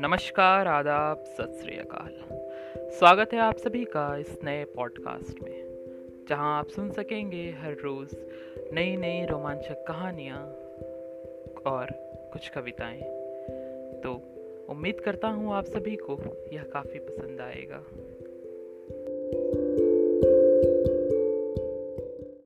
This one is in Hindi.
नमस्कार, आदाब, सत श्री अकाल। स्वागत है आप सभी का इस नए पॉडकास्ट में, जहाँ आप सुन सकेंगे हर रोज़ नई नई रोमांचक कहानियाँ और कुछ कविताएँ। तो उम्मीद करता हूँ आप सभी को यह काफ़ी पसंद आएगा।